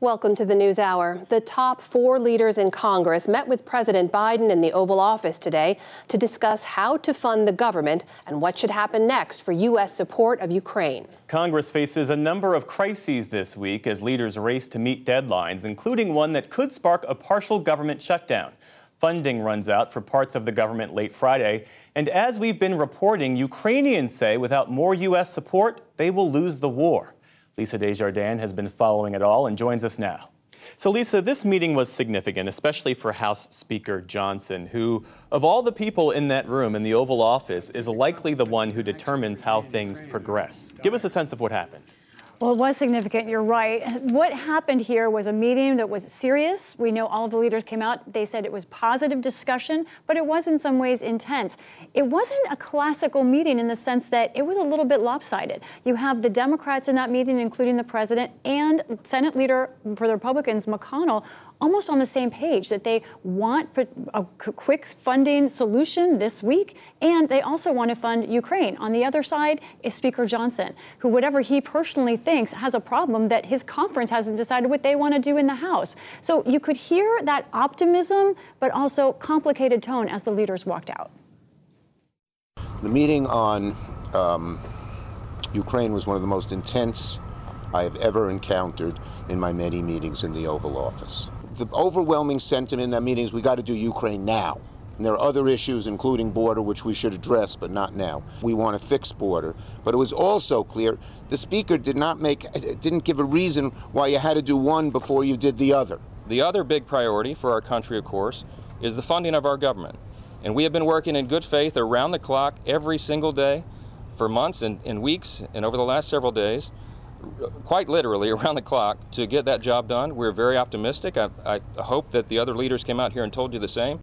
Welcome to the News Hour. The top four leaders in Congress met with President Biden in the Oval Office today to discuss how to fund the government and what should happen next for U.S. support of Ukraine. Congress faces a number of crises this week as leaders race to meet deadlines, including one that could spark a partial government shutdown. Funding runs out for parts of the government late Friday. And as we've been reporting, Ukrainians say without more U.S. support, they will lose the war. Lisa Desjardins has been following it all and joins us now. So, Lisa, this meeting was significant, especially for House Speaker Johnson, who, of all the people in that room in the Oval Office, is likely the one who determines how things progress. Give us a sense of what happened. Well, it was significant. You're right. What happened here was a meeting that was serious. We know all of the leaders came out. They said it was positive discussion, but it was in some ways intense. It wasn't a classical meeting in the sense that it was a little bit lopsided. You have the Democrats in that meeting, including the president and Senate leader for the Republicans, McConnell, almost on the same page that they want a quick funding solution this week, and they also want to fund Ukraine. On the other side is Speaker Johnson, who, whatever he personally thinks, has a problem that his conference hasn't decided what they want to do in the House. So you could hear that optimism, but also complicated tone as the leaders walked out. The meeting on um, Ukraine was one of the most intense I have ever encountered in my many meetings in the Oval Office the overwhelming sentiment in that meeting is we got to do Ukraine now. And there are other issues, including border, which we should address, but not now. We want to fix border. But it was also clear the speaker did not make, didn't give a reason why you had to do one before you did the other. The other big priority for our country, of course, is the funding of our government. And we have been working in good faith around the clock every single day for months and, and weeks and over the last several days quite literally around the clock to get that job done. We're very optimistic. I, I, hope that the other leaders came out here and told you the same.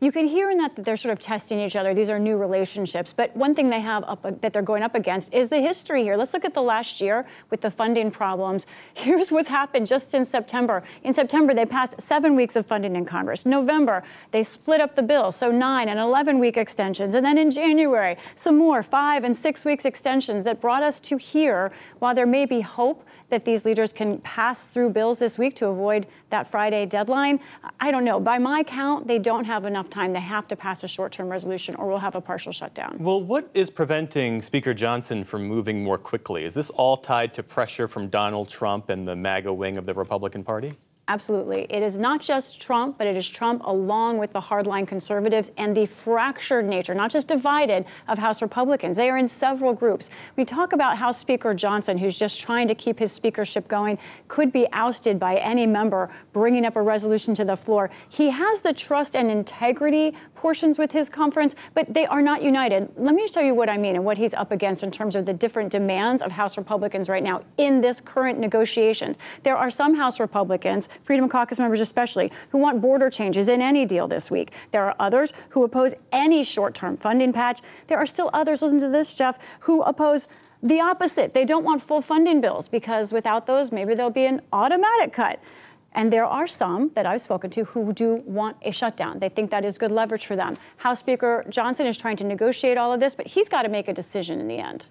You can hear in that that they're sort of testing each other. These are new relationships. But one thing they have up that they're going up against is the history here. Let's look at the last year with the funding problems. Here's what's happened just in September. In September, they passed seven weeks of funding in Congress. November, they split up the bill, so nine and 11 week extensions. And then in January, some more five and six weeks extensions that brought us to here. While there may be hope that these leaders can pass through bills this week to avoid that Friday deadline, I don't know. By my count, they don't have enough time. They have to pass a short term resolution or we'll have a partial shutdown. Well, what is preventing Speaker Johnson from moving more quickly? Is this all tied to pressure from Donald Trump and the MAGA wing of the Republican Party? Absolutely. It is not just Trump, but it is Trump along with the hardline conservatives and the fractured nature, not just divided, of House Republicans. They are in several groups. We talk about House Speaker Johnson, who's just trying to keep his speakership going, could be ousted by any member bringing up a resolution to the floor. He has the trust and integrity portions with his conference, but they are not united. Let me show you what I mean and what he's up against in terms of the different demands of House Republicans right now in this current negotiations. There are some House Republicans Freedom Caucus members especially, who want border changes in any deal this week. There are others who oppose any short term funding patch. There are still others, listen to this, Jeff, who oppose the opposite. They don't want full funding bills because without those, maybe there'll be an automatic cut. And there are some that I've spoken to who do want a shutdown. They think that is good leverage for them. House Speaker Johnson is trying to negotiate all of this, but he's got to make a decision in the end.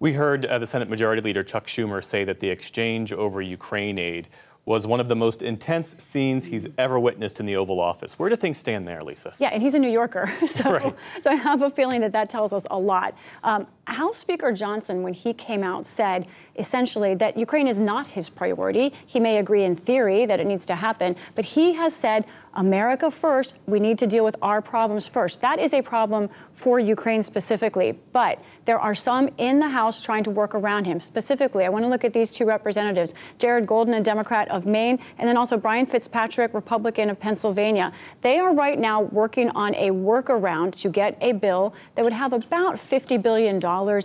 We heard uh, the Senate Majority Leader Chuck Schumer say that the exchange over Ukraine aid was one of the most intense scenes he's ever witnessed in the Oval Office. Where do things stand there, Lisa? Yeah, and he's a New Yorker, so right. so I have a feeling that that tells us a lot. Um, House Speaker Johnson, when he came out, said essentially that Ukraine is not his priority. He may agree in theory that it needs to happen, but he has said America first. We need to deal with our problems first. That is a problem for Ukraine specifically, but there are some in the House trying to work around him. Specifically, I want to look at these two representatives Jared Golden, a Democrat of Maine, and then also Brian Fitzpatrick, Republican of Pennsylvania. They are right now working on a workaround to get a bill that would have about $50 billion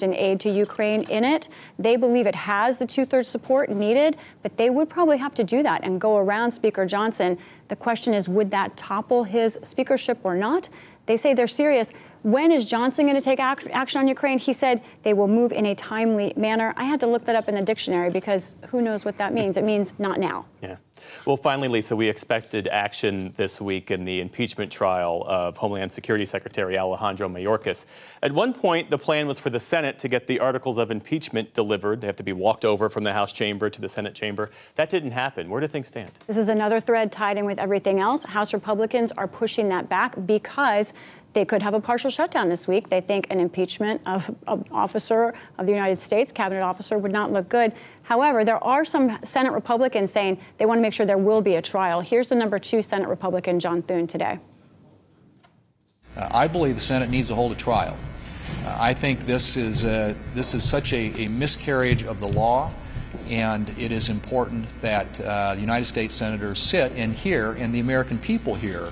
in aid to Ukraine in it. They believe it has the two thirds support needed, but they would probably have to do that and go around Speaker Johnson. The question is, would that topple his speakership or not? They say they're serious. When is Johnson going to take ac- action on Ukraine? He said they will move in a timely manner. I had to look that up in the dictionary because who knows what that means? It means not now. Yeah. Well, finally, Lisa, we expected action this week in the impeachment trial of Homeland Security Secretary Alejandro Mayorkas. At one point, the plan was for the Senate to get the articles of impeachment delivered. They have to be walked over from the House chamber to the Senate chamber. That didn't happen. Where do things stand? This is another thread tied in with everything else. House Republicans are pushing that back because they could have a partial shutdown this week. They think an impeachment of an officer of the United States, cabinet officer, would not look good. However, there are some Senate Republicans saying they want to make sure there will be a trial. Here's the number two Senate Republican, John Thune, today. Uh, I believe the Senate needs to hold a trial. Uh, I think this is, uh, this is such a, a, miscarriage of the law, and it is important that uh, the United States senators sit and hear, and the American people hear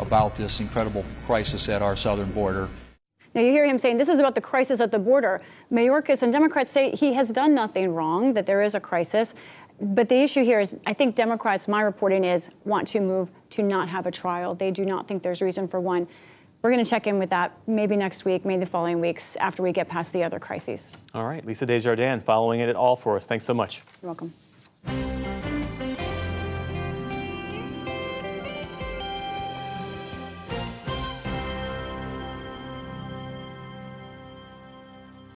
about this incredible crisis at our southern border. Now, you hear him saying this is about the crisis at the border. Mayorkas and Democrats say he has done nothing wrong, that there is a crisis. But the issue here is I think Democrats, my reporting is, want to move to not have a trial. They do not think there's reason for one. We're going to check in with that maybe next week, maybe the following weeks after we get past the other crises. All right. Lisa Desjardins following it all for us. Thanks so much. You're welcome.